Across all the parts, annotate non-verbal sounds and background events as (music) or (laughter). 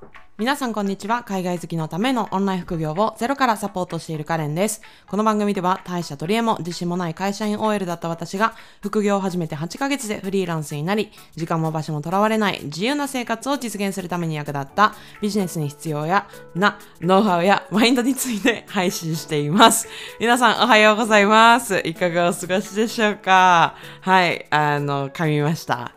Thank you. 皆さんこんにちは。海外好きのためのオンライン副業をゼロからサポートしているカレンです。この番組では大社取り柄も自信もない会社員 OL だった私が副業を始めて8ヶ月でフリーランスになり、時間も場所もとらわれない自由な生活を実現するために役立ったビジネスに必要やなノウハウやマインドについて配信しています。皆さんおはようございます。いかがお過ごしでしょうか？はい、あの、噛みました。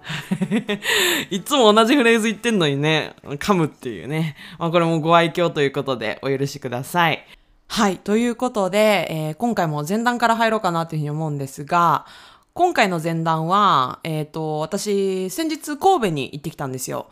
(laughs) いつも同じフレーズ言ってんのにね、噛むっていうね。(laughs) まあこれもご愛嬌ということでお許しください。はい。ということで、えー今回も前段から入ろうかなというふうに思うんですが、今回の前段は、えっ、と、私、先日神戸に行ってきたんですよ。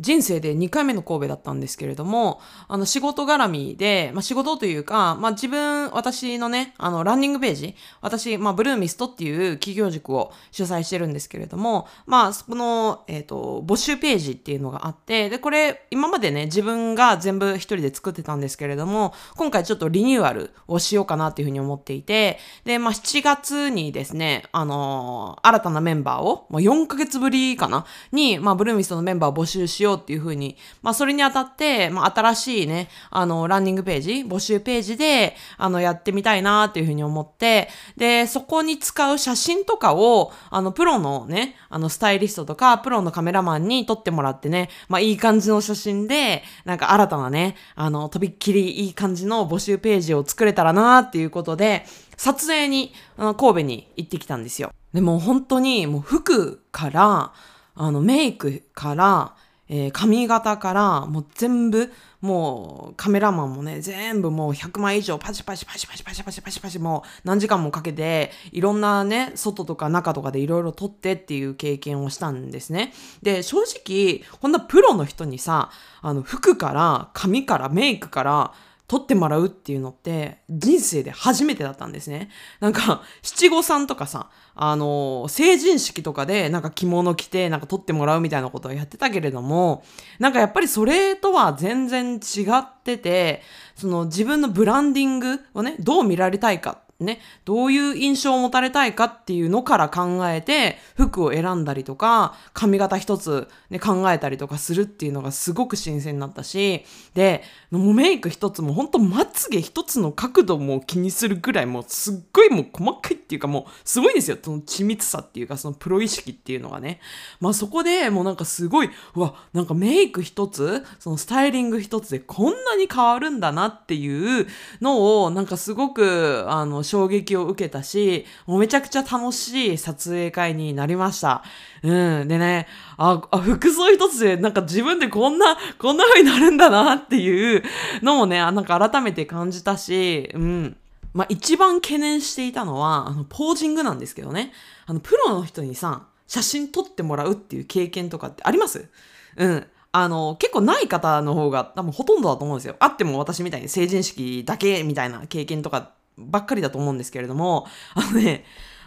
人生で2回目の神戸だったんですけれども、あの仕事絡みで、まあ仕事というか、まあ自分、私のね、あのランニングページ、私、まあブルーミストっていう企業塾を主催してるんですけれども、まあそこの、えっ、と、募集ページっていうのがあって、で、これ、今までね、自分が全部一人で作ってたんですけれども、今回ちょっとリニューアルをしようかなっていうふうに思っていて、で、まあ7月にですね、あのー新たなメンバーを、まあ4ヶ月ぶりかなに、まあブルーミストのメンバーを募集しようっていうふうに、まあそれにあたって、まあ新しいね、あの、ランニングページ、募集ページで、あの、やってみたいなっていうふうに思って、で、そこに使う写真とかを、あの、プロのね、あの、スタイリストとか、プロのカメラマンに撮ってもらってね、まあいい感じの写真で、なんか新たなね、あの、とびっきりいい感じの募集ページを作れたらなっていうことで、撮影に、あの神戸に行ってきたんですよ。でも本当に、もう服から、あの、メイクから、えー髪型から、もう全部、もうカメラマンもね、全部もう100枚以上パチパチパチパチパチパチパチパチもう何時間もかけて、いろんなね、外とか中とかでいろいろ撮ってっていう経験をしたんですね。で、正直、こんなプロの人にさ、あの、服から、髪から、メイクから、撮ってもらうっていうのって人生で初めてだったんですね。なんか七五三とかさ、あの成人式とかでなんか着物着てなんか撮ってもらうみたいなことをやってたけれども、なんかやっぱりそれとは全然違ってて、その自分のブランディングをね、どう見られたいか。ね、どういう印象を持たれたいかっていうのから考えて服を選んだりとか髪型一つ、ね、考えたりとかするっていうのがすごく新鮮になったしでもうメイク一つも本当まつげ一つの角度も気にするぐらいもうすっごいもう細かいっていうかもうすごいんですよ。その緻密さっていうかそのプロ意識っていうのがね。まあそこでもうなんかすごいうわなんかメイク一つそのスタイリング一つでこんなに変わるんだなっていうのをなんかすごくあの衝撃を受けたしもうめちゃくちゃ楽しい撮影会になりましたうんでねああ服装一つでなんか自分でこんなこんな風になるんだなっていうのもねなんか改めて感じたしうんまあ一番懸念していたのは、あの、ポージングなんですけどね。あの、プロの人にさ、写真撮ってもらうっていう経験とかってあります？うん。あの、結構ない方の方が多分ほとんどだと思うんですよ。あっても私みたいに成人式だけみたいな経験とかばっかりだと思うんですけれども、あのね、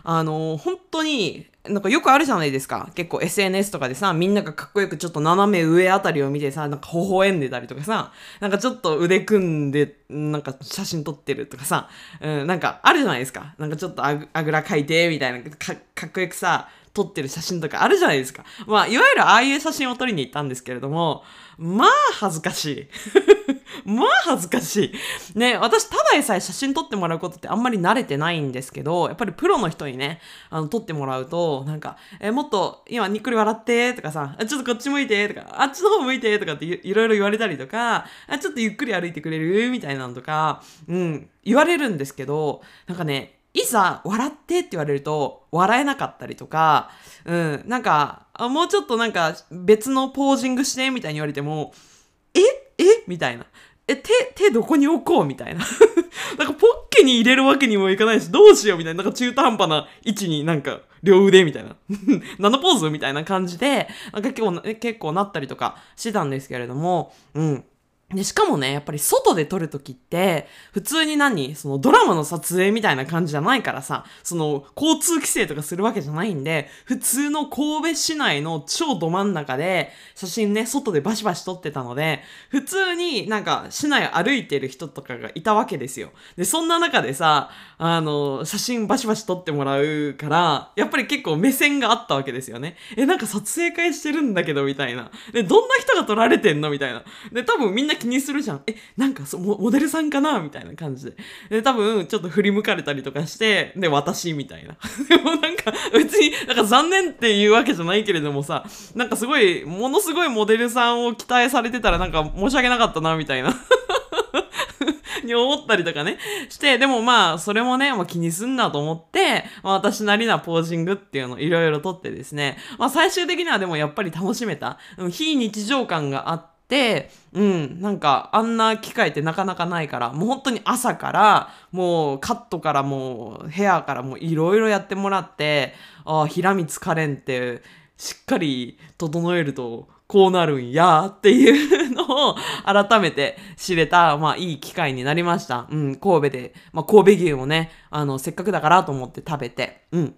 あの、本当に、なんかよくあるじゃないですか。結構 SNS とかでさ、みんながかっこよくちょっと斜め上あたりを見てさ、なんか微笑んでたりとかさ、なんかちょっと腕組んで、なんか写真撮ってるとかさ、うん、なんかあるじゃないですか。なんかちょっとあぐらかいて、みたいな、かかっこよくさ、撮ってる写真とかあるじゃないですか。まあ、いわゆるああいう写真を撮りに行ったんですけれども、まあ恥ずかしい。(laughs) まあ恥ずかしい。ね、私ただでさえ写真撮ってもらうことってあんまり慣れてないんですけど、やっぱりプロの人にね、あの、撮ってもらうと、なんか、え、もっと今にっくり笑ってとかさ、ちょっとこっち向いてとか、あっちの方向いてとかっていいろいろ言われたりとか、あちょっとゆっくり歩いてくれるみたいなのとか、うん、言われるんですけど、なんかね、いざ笑ってって言われると笑えなかったりとか、うん、なんか、あもうちょっとなんか別のポージングしてみたいに言われても、ええみたいな。え、手、手どこに置こうみたいな。(laughs) なんかポッケに入れるわけにもいかないし、どうしようみたいな。なんか中途半端な位置になんか両腕みたいな。(laughs) 何のポーズみたいな感じで、なんか結構、結構なったりとかしてたんですけれども、うん。で、しかもね、やっぱり外で撮るときって、普通に何そのドラマの撮影みたいな感じじゃないからさ、その交通規制とかするわけじゃないんで、普通の神戸市内の超ど真ん中で写真ね、外でバシバシ撮ってたので、普通になんか市内歩いてる人とかがいたわけですよ。で、そんな中でさ、あの、写真バシバシ撮ってもらうから、やっぱり結構目線があったわけですよね。え、なんか撮影会してるんだけど、みたいな。で、どんな人が撮られてんの？みたいな。で、多分みんな気にするじゃん。え、なんかそモデルさんかなみたいな感じで。で、多分ちょっと振り向かれたりとかして、で、私みたいな。(laughs) でもなんか別に、なんか残念っていうわけじゃないけれどもさ、なんかすごい、ものすごいモデルさんを期待されてたらなんか申し訳なかったな、みたいな。(laughs) に思ったりとかね、して、でもまあ、それもね、まあ、気にすんなと思って、まあ、私なりなポージングっていうのをいろいろとってですね、まあ、最終的にはでもやっぱり楽しめた、非日常感があって、うん、なんかあんな機会ってなかなかないから、もう本当に朝から、もうカットからもうヘアからもういろいろやってもらって、ああ、平光カレンってしっかり整えるとこうなるんやっていうのを改めて知れた、まあいい機会になりました。うん、神戸で、まあ神戸牛をね、あの、せっかくだからと思って食べて、うん。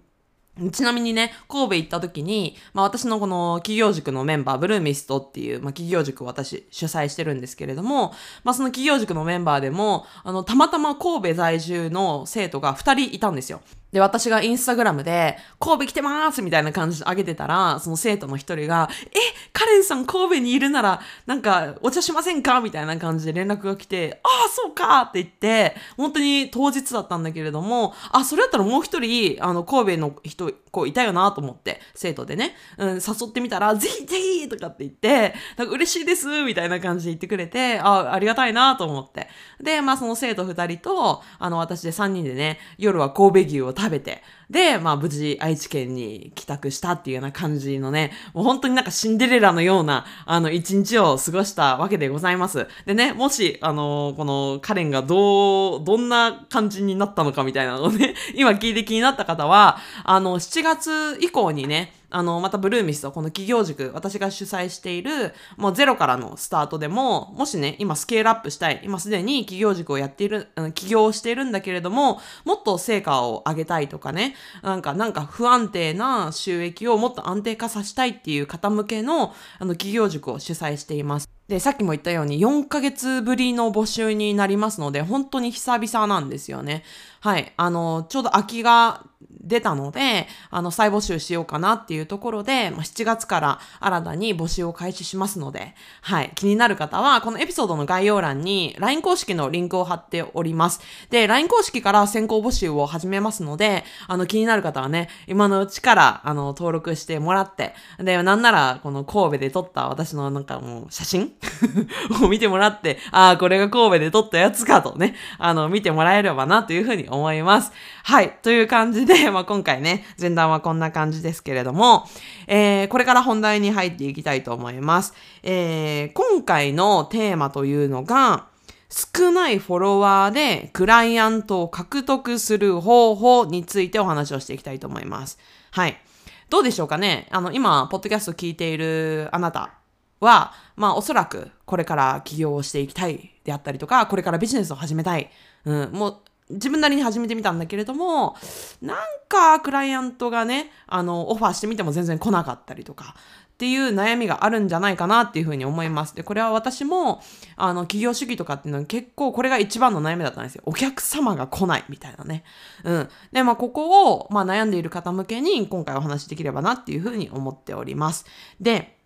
ちなみにね、神戸行った時に、まあ私のこの企業塾のメンバー、ブルーミストっていう、まあ企業塾を私主催してるんですけれども、まあその企業塾のメンバーでも、あの、たまたま神戸在住の生徒が2人いたんですよ。で、私がインスタグラムで、神戸来てますみたいな感じで上げてたら、その生徒の一人が、え、カレンさん神戸にいるなら、なんか、お茶しませんかみたいな感じで連絡が来て、ああ、そうかって言って、本当に当日だったんだけれども、あ、それだったらもう一人、あの、神戸の人、こういたよなと思って、生徒でね、うん、誘ってみたら、ぜひぜひとかって言って、なんか嬉しいですみたいな感じで言ってくれて、あ、ありがたいなと思って。で、まあその生徒二人と、あの、私で三人でね、夜は神戸牛を食べて、で、まあ無事愛知県に帰宅したっていうような感じのね、もう本当になんかシンデレラのような、あの、一日を過ごしたわけでございます。でね、もし、あの、このカレンがどう、どんな感じになったのかみたいなのをね、今聞いて気になった方は、あの、7月以降にね、あの、またブルーミスト、この企業塾、私が主催している、もうゼロからのスタートでも、もしね、今スケールアップしたい、今すでに企業塾をやっている、起業をしているんだけれども、もっと成果を上げたいとかね、なんか、なんか不安定な収益をもっと安定化させたいっていう方向けの、あの、企業塾を主催しています。で、さっきも言ったように4ヶ月ぶりの募集になりますので、本当に久々なんですよね。はい。あの、ちょうど空きが出たので、あの、再募集しようかなっていうところで、まあ、7月から新たに募集を開始しますので、はい。気になる方は、このエピソードの概要欄に LINE 公式のリンクを貼っております。で、LINE 公式から先行募集を始めますので、あの、気になる方はね、今のうちから、あの、登録してもらって、で、なんなら、この神戸で撮った私のなんかもう写真 (laughs) を見てもらって、ああ、これが神戸で撮ったやつかとね、あの、見てもらえればなというふうに思います。はい。という感じで、(laughs) まあ、今回ね、前段はこんな感じですけれども、えー、これから本題に入っていきたいと思います。えー、今回のテーマというのが、少ないフォロワーでクライアントを獲得する方法についてお話をしていきたいと思います。はい。どうでしょうかね？あの、今、ポッドキャスト聞いているあなたは、まあ、おそらくこれから起業をしていきたいであったりとか、これからビジネスを始めたい。うん、もう、自分なりに始めてみたんだけれども、なんかクライアントがね、あの、オファーしてみても全然来なかったりとか、っていう悩みがあるんじゃないかなっていうふうに思います。で、これは私も、あの、企業主義とかっていうのは結構これが一番の悩みだったんですよ。お客様が来ないみたいなね。うん。で、まあ、ここを、まあ、悩んでいる方向けに今回お話しできればなっていうふうに思っております。で、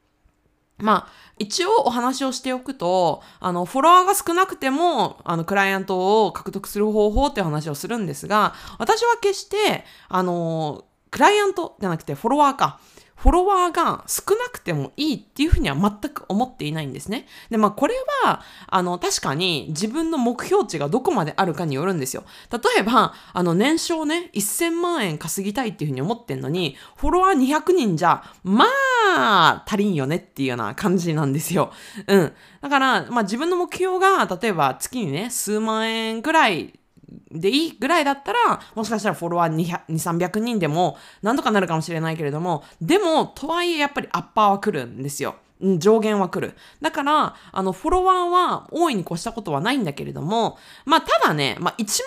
まあ、一応お話をしておくと、あの、フォロワーが少なくても、あの、クライアントを獲得する方法っていう話をするんですが、私は決して、あの、クライアントじゃなくてフォロワーか。フォロワーが少なくてもいいっていうふうには全く思っていないんですね。で、まあこれは、あの、確かに自分の目標値がどこまであるかによるんですよ。例えば、あの、年商ね、1000万円稼ぎたいっていうふうに思ってんのに、フォロワー200人じゃ、まあ、足りんよねっていうような感じなんですよ。うん。だから、まあ自分の目標が、例えば月にね、数万円くらいでいいぐらいだったら、もしかしたらフォロワー200、300人でも、なんとかなるかもしれないけれども、でも、とはいえやっぱりアッパーは来るんですよ。上限は来る。だから、あの、フォロワーは大いに越したことはないんだけれども、まあ、ただね、まあ、1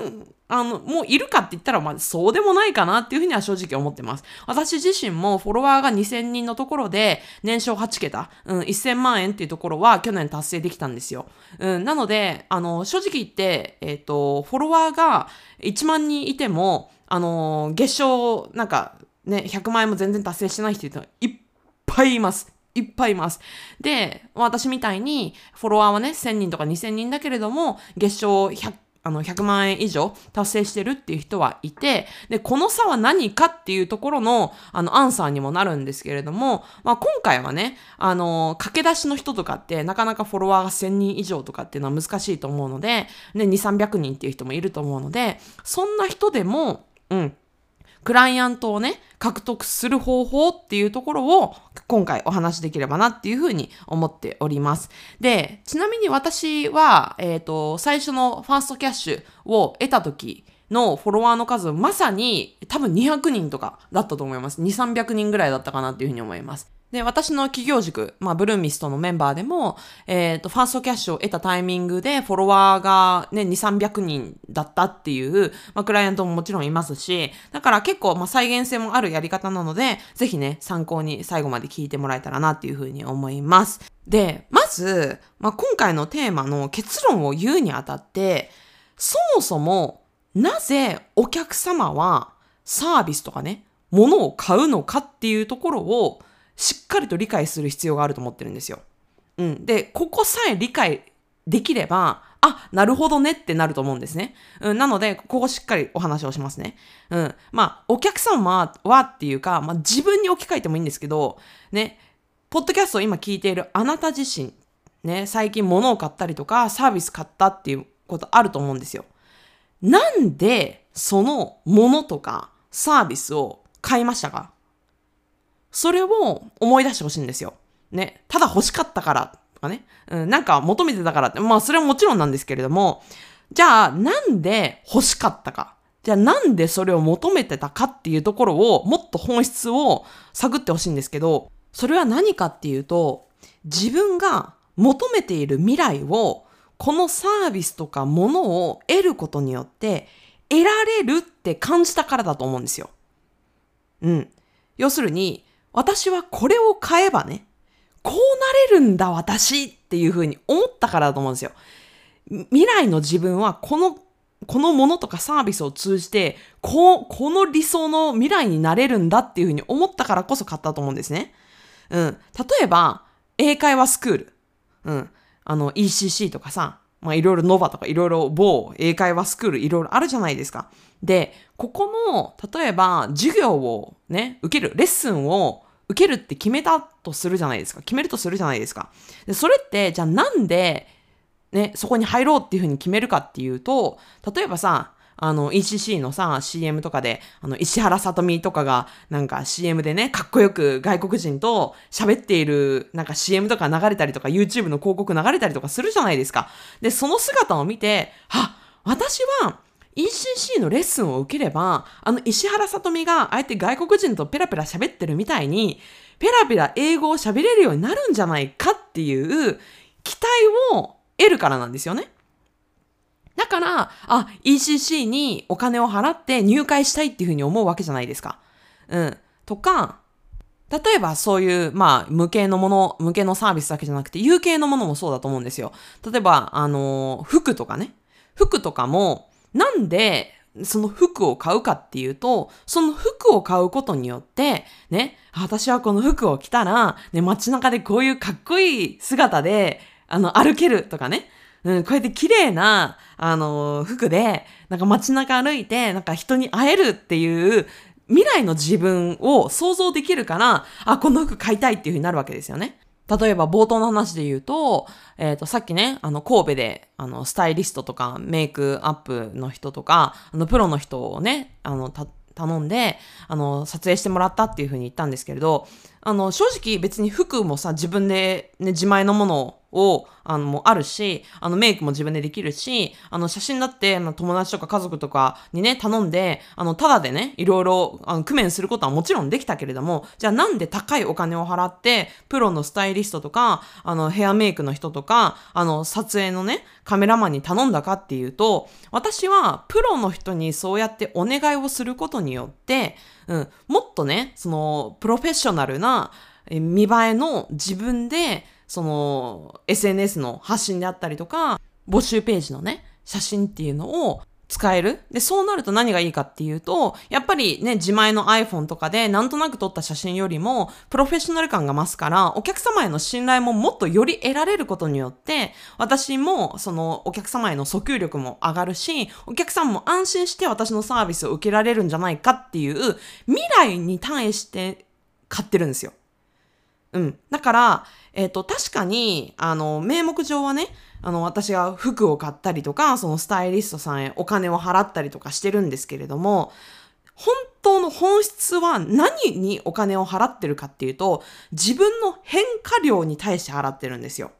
万人、あの、もういるかって言ったら、まあ、そうでもないかなっていうふうには正直思ってます。私自身もフォロワーが2000人のところで、年商8桁、うん、1000万円っていうところは去年達成できたんですよ。うん、なので、あの、正直言って、えっ、と、フォロワーが1万人いても、あの、月賞、なんか、ね、100万円も全然達成してない人っていっぱいいます。いっぱいいます。で、私みたいに、フォロワーはね、1000人とか2000人だけれども、月賞100、あの、100万円以上達成してるっていう人はいて、で、この差は何かっていうところの、あの、アンサーにもなるんですけれども、まあ、今回はね、あの、駆け出しの人とかって、なかなかフォロワーが1000人以上とかっていうのは難しいと思うので、ね、2、300人っていう人もいると思うので、そんな人でも、うん、クライアントをね、獲得する方法っていうところを今回お話しできればなっていうふうに思っております。で、ちなみに私は、えっ、と、最初のファーストキャッシュを得た時のフォロワーの数、まさに多分200人とかだったと思います。2、300人ぐらいだったかなっていうふうに思います。で、私の企業塾、まあ、ブルーミストのメンバーでも、えっ、と、ファーストキャッシュを得たタイミングで、フォロワーがね、2、300人だったっていう、まあ、クライアントももちろんいますし、だから結構、まあ、再現性もあるやり方なので、ぜひね、参考に最後まで聞いてもらえたらなっていうふうに思います。で、まず、まあ、今回のテーマの結論を言うにあたって、そもそも、なぜお客様はサービスとかね、物を買うのかっていうところを、しっかりと理解する必要があると思ってるんですよ。うん。で、ここさえ理解できれば、あ、なるほどねってなると思うんですね。うん。なので、ここしっかりお話をしますね。うん。まあ、お客様はっていうか、まあ自分に置き換えてもいいんですけど、ね、ポッドキャストを今聞いているあなた自身、ね、最近物を買ったりとか、サービス買ったっていうことあると思うんですよ。なんで、その物とかサービスを買いましたか？それを思い出してほしいんですよ。ね。ただ欲しかったからとかね。うん、なんか求めてたからって、まあそれはもちろんなんですけれども、じゃあなんで欲しかったか。じゃあなんでそれを求めてたかっていうところをもっと本質を探ってほしいんですけど、それは何かっていうと、自分が求めている未来をこのサービスとかものを得ることによって得られるって感じたからだと思うんですよ。うん。要するに、私はこれを買えばね、こうなれるんだ私っていうふうに思ったからだと思うんですよ。未来の自分はこの、このものとかサービスを通じて、こう、この理想の未来になれるんだっていうふうに思ったからこそ買ったと思うんですね。うん。例えば、英会話スクール。うん。あの、ECC とかさ、まいろいろノバとかいろいろ某英会話スクールいろいろあるじゃないですか。で、ここの、例えば授業をね、受ける、レッスンを受けるって決めたとするじゃないですか。決めるとするじゃないですか。で、それって、じゃあなんで、ね、そこに入ろうっていうふうに決めるかっていうと、例えばさ、あの、ECC のさ、CM とかで、あの、石原さとみとかが、なんか CM でね、かっこよく外国人と喋っている、なんか CM とか流れたりとか、YouTube の広告流れたりとかするじゃないですか。で、その姿を見て、あ、私は、ECC のレッスンを受ければ、あの石原さとみがあえて外国人とペラペラ喋ってるみたいに、ペラペラ英語を喋れるようになるんじゃないかっていう期待を得るからなんですよね。だから、あ、ECC にお金を払って入会したいっていうふうに思うわけじゃないですか。うん。とか、例えばそういう、まあ、無形のもの、無形のサービスだけじゃなくて、有形のものもそうだと思うんですよ。例えば、あの、服とかね。服とかも、なんで、その服を買うかっていうと、その服を買うことによって、ね、私はこの服を着たら、ね、街中でこういうかっこいい姿で、あの、歩けるとかね。うん、こうやって綺麗な、あの、服で、なんか街中歩いて、なんか人に会えるっていう、未来の自分を想像できるから、あ、この服買いたいっていう風になるわけですよね。例えば冒頭の話で言うと、えっ、と、さっきね、あの、神戸で、あの、スタイリストとか、メイクアップの人とか、あの、プロの人をね、あの、た、頼んで、あの、撮影してもらったっていうふうに言ったんですけれど、あの、正直別に服もさ、自分でね、自前のものを、あの、もあるし、あの、メイクも自分でできるし、あの、写真だって、まあ、友達とか家族とかにね、頼んで、あの、ただでね、いろいろ、あの、工面することはもちろんできたけれども、じゃあなんで高いお金を払って、プロのスタイリストとか、あの、ヘアメイクの人とか、あの、撮影のね、カメラマンに頼んだかっていうと、私は、プロの人にそうやってお願いをすることによって、うん、もっとね、その、プロフェッショナルな、見栄えの自分で、その SNS の発信であったりとか、募集ページのね、写真っていうのを使える？で、そうなると何がいいかっていうと、やっぱりね、自前の iPhone とかでなんとなく撮った写真よりも、プロフェッショナル感が増すから、お客様への信頼ももっとより得られることによって、私もそのお客様への訴求力も上がるし、お客さんも安心して私のサービスを受けられるんじゃないかっていう、未来に対して買ってるんですよ。うん。だから、えっ、ー、と、確かに、あの、名目上はね、あの、私が服を買ったりとか、そのスタイリストさんへお金を払ったりとかしてるんですけれども、本当の本質は何にお金を払ってるかっていうと、自分の変化量に対して払ってるんですよ。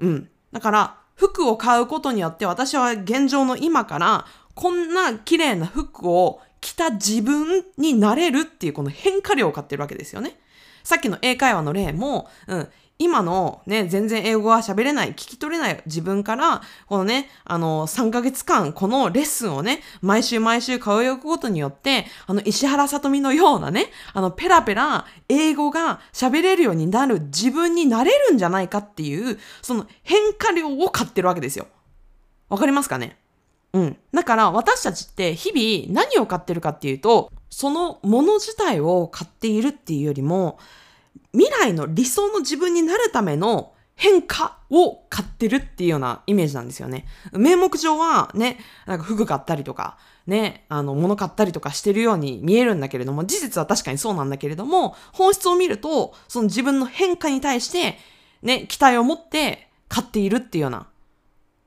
うん。だから、服を買うことによって私は現状の今からこんな綺麗な服を着た自分になれるっていうこの変化量を買ってるわけですよね。さっきの英会話の例も、うん、今のね、全然英語は喋れない、聞き取れない自分から、このね、あの、3ヶ月間、このレッスンをね、毎週毎週通い置くことによって、あの、石原さとみのようなね、あの、ペラペラ英語が喋れるようになる自分になれるんじゃないかっていう、その変化量を買ってるわけですよ。わかりますかね？うん。だから私たちって日々何を買ってるかっていうと、そのもの自体を買っているっていうよりも、未来の理想の自分になるための変化を買ってるっていうようなイメージなんですよね。名目上はね、なんか服買ったりとか、ね、あの、物買ったりとかしてるように見えるんだけれども、事実は確かにそうなんだけれども、本質を見ると、その自分の変化に対して、ね、期待を持って買っているっていうような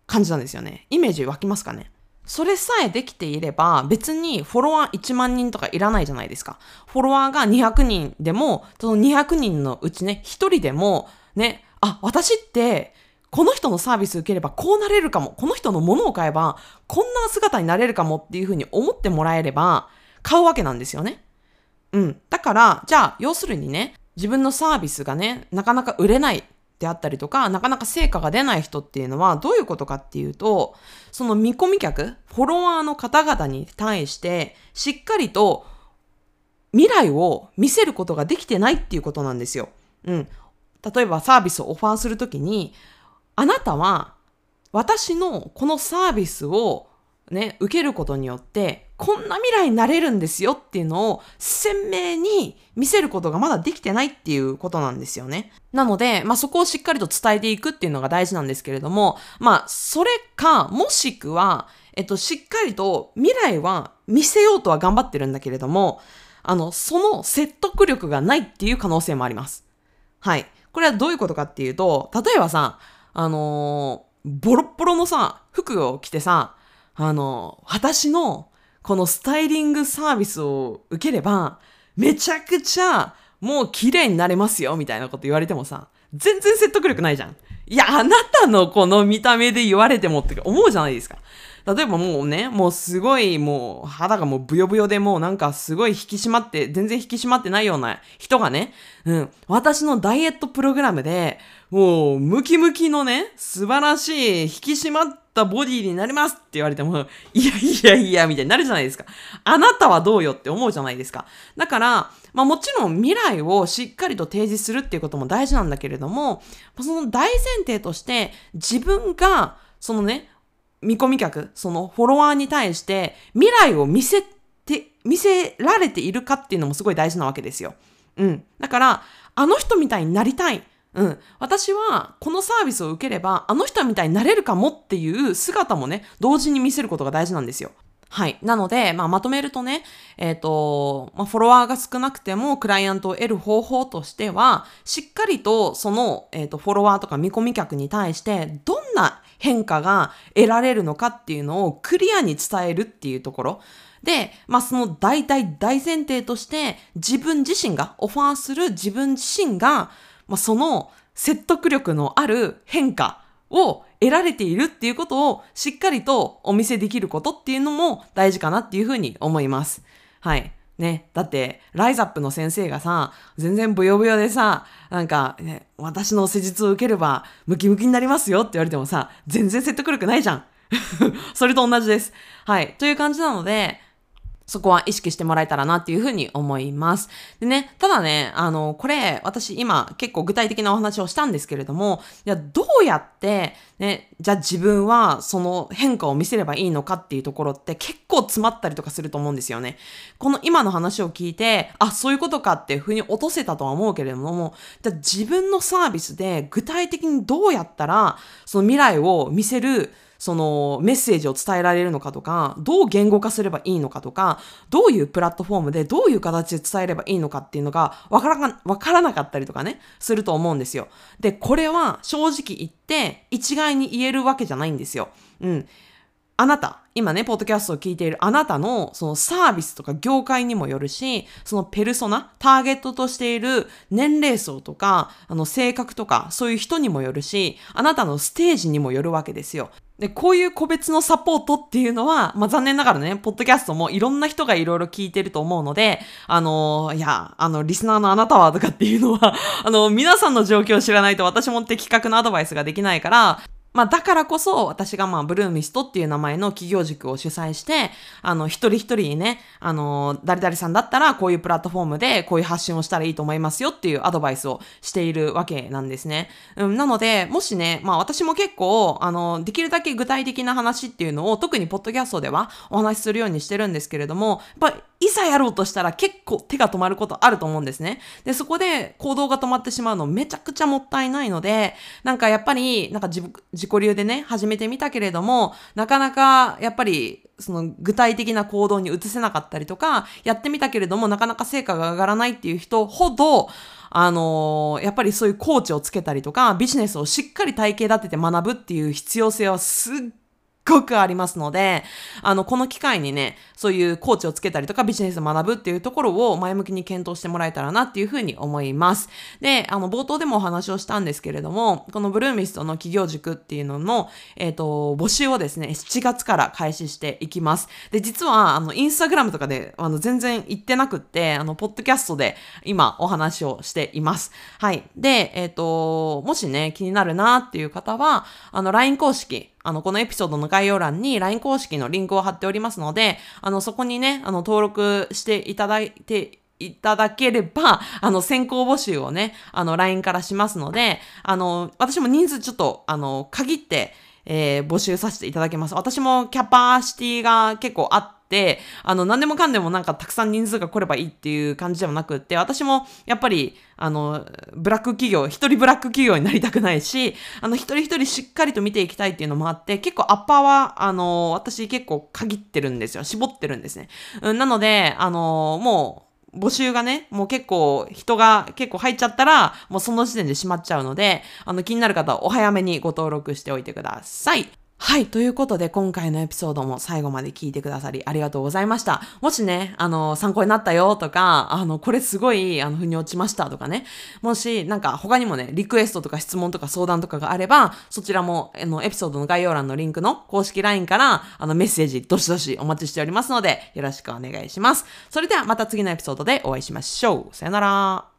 感じなんですよね。イメージ湧きますかね？それさえできていれば別にフォロワー1万人とかいらないじゃないですか。フォロワーが200人でも、その200人のうちね、1人でも、ね、あ、私ってこの人のサービス受ければこうなれるかも。この人のものを買えばこんな姿になれるかもっていうふうに思ってもらえれば買うわけなんですよね。うん。だから、じゃあ、要するにね、自分のサービスがね、なかなか売れないであったりとか、なかなか成果が出ない人っていうのはどういうことかっていうと、その見込み客、フォロワーの方々に対して、しっかりと未来を見せることができてないっていうことなんですよ。うん。例えばサービスをオファーするときに、あなたは私のこのサービスをね、受けることによって、こんな未来になれるんですよっていうのを鮮明に見せることがまだできてないっていうことなんですよね。なので、まあ、そこをしっかりと伝えていくっていうのが大事なんですけれども、まあ、それか、もしくは、えっと、しっかりと未来は見せようとは頑張ってるんだけれども、あの、その説得力がないっていう可能性もあります。はい。これはどういうことかっていうと、例えばさ、あのー、ボロッボロのさ、服を着てさ、あの、私のこのスタイリングサービスを受ければ、めちゃくちゃもう綺麗になれますよ、みたいなこと言われてもさ、全然説得力ないじゃん。いや、あなたのこの見た目で言われてもって思うじゃないですか。例えばもうね、もうすごいもう肌がもうブヨブヨでもうなんかすごい引き締まって、全然引き締まってないような人がね、うん、私のダイエットプログラムで、もうムキムキのね、素晴らしい引き締まったボディになりますって言われても、(laughs) いやいやいや、みたいになるじゃないですか。あなたはどうよって思うじゃないですか。だから、まあもちろん未来をしっかりと提示するっていうことも大事なんだけれども、その大前提として自分が、そのね、見込み客、そのフォロワーに対して未来を見せて、見せられているかっていうのもすごい大事なわけですよ。うん。だから、あの人みたいになりたい。うん。私は、このサービスを受ければ、あの人みたいになれるかもっていう姿もね、同時に見せることが大事なんですよ。はい。なので、まあ、まとめるとね、えっ、ー、と、まあ、フォロワーが少なくても、クライアントを得る方法としては、しっかりと、その、えっ、ー、と、フォロワーとか見込み客に対して、どんな変化が得られるのかっていうのをクリアに伝えるっていうところ。で、まあ、その大体大前提として、自分自身が、オファーする自分自身が、まあ、その、説得力のある変化を得られているっていうことをしっかりとお見せできることっていうのも大事かなっていうふうに思います。はい。ね。だって、ライザップの先生がさ、全然ブヨブヨでさ、なんか、ね、私の施術を受ければムキムキになりますよって言われてもさ、全然説得力ないじゃん。(laughs) それと同じです。はい。という感じなので、そこは意識してもらえたらなっていうふうに思います。でね、ただね、あの、これ、私今結構具体的なお話をしたんですけれども、いや、どうやって、ね、じゃあ自分はその変化を見せればいいのかっていうところって結構詰まったりとかすると思うんですよね。この今の話を聞いて、あ、そういうことかっていうふうに落とせたとは思うけれども、じゃあ自分のサービスで具体的にどうやったらその未来を見せるそのメッセージを伝えられるのかとか、どう言語化すればいいのかとか、どういうプラットフォームでどういう形で伝えればいいのかっていうのがわからか、わからなかったりとかね、すると思うんですよ。で、これは正直言って一概に言えるわけじゃないんですよ。うん。あなた、今ね、ポッドキャストを聞いているあなたのそのサービスとか業界にもよるし、そのペルソナ、ターゲットとしている年齢層とか、あの性格とか、そういう人にもよるし、あなたのステージにもよるわけですよ。で、こういう個別のサポートっていうのは、まあ、残念ながらね、ポッドキャストもいろんな人がいろいろ聞いてると思うので、あの、いや、あの、リスナーのあなたはとかっていうのは、あの、皆さんの状況を知らないと私も的確なアドバイスができないから、まあ、だからこそ、私がまあ、ブルーミストっていう名前の企業塾を主催して、あの、一人一人にね、あの、誰々さんだったら、こういうプラットフォームで、こういう発信をしたらいいと思いますよっていうアドバイスをしているわけなんですね。うん、なので、もしね、まあ、私も結構、あの、できるだけ具体的な話っていうのを、特にポッドキャストではお話しするようにしてるんですけれども、やっぱ、いざやろうとしたら結構手が止まることあると思うんですね。で、そこで行動が止まってしまうのめちゃくちゃもったいないので、なんかやっぱり、なんか自自己流でね、始めてみたけれども、なかなかやっぱりその具体的な行動に移せなかったりとか、やってみたけれどもなかなか成果が上がらないっていう人ほど、あのー、やっぱりそういうコーチをつけたりとか、ビジネスをしっかり体系立てて学ぶっていう必要性はすっごくありますので、あの、この機会にね、そういうコーチをつけたりとかビジネスを学ぶっていうところを前向きに検討してもらえたらなっていうふうに思います。で、あの、冒頭でもお話をしたんですけれども、このブルーミストの企業塾っていうのの、えっ、ー、と、募集をですね、7月から開始していきます。で、実は、あの、インスタグラムとかで、あの、全然言ってなくって、あの、ポッドキャストで今お話をしています。はい。で、えっ、ー、と、もしね、気になるなっていう方は、あの、LINE 公式、あの、このエピソードの概要欄に LINE 公式のリンクを貼っておりますので、あの、そこにね、あの、登録していただいて、いただければ、(laughs) あの、先行募集をね、あの、LINE からしますので、あの、私も人数ちょっと、あの、限って、えー、募集させていただきます。私もキャパシティが結構あって、、あの、何でもかんでもなんかたくさん人数が来ればいいっていう感じではなくって、私もやっぱり、あの、ブラック企業、一人ブラック企業になりたくないし、あの、一人一人しっかりと見ていきたいっていうのもあって、結構アッパーは、あの、私結構限ってるんですよ。絞ってるんですね。うん、なので、あの、もう、募集がね、もう結構人が結構入っちゃったら、もうその時点で閉まっちゃうので、あの気になる方はお早めにご登録しておいてください。はい。ということで、今回のエピソードも最後まで聞いてくださりありがとうございました。もしね、あの、参考になったよとか、あの、これすごい、あの、腑に落ちましたとかね。もし、なんか他にもね、リクエストとか質問とか相談とかがあれば、そちらも、あの、エピソードの概要欄のリンクの公式 LINE から、あの、メッセージ、どしどしお待ちしておりますので、よろしくお願いします。それではまた次のエピソードでお会いしましょう。さよなら。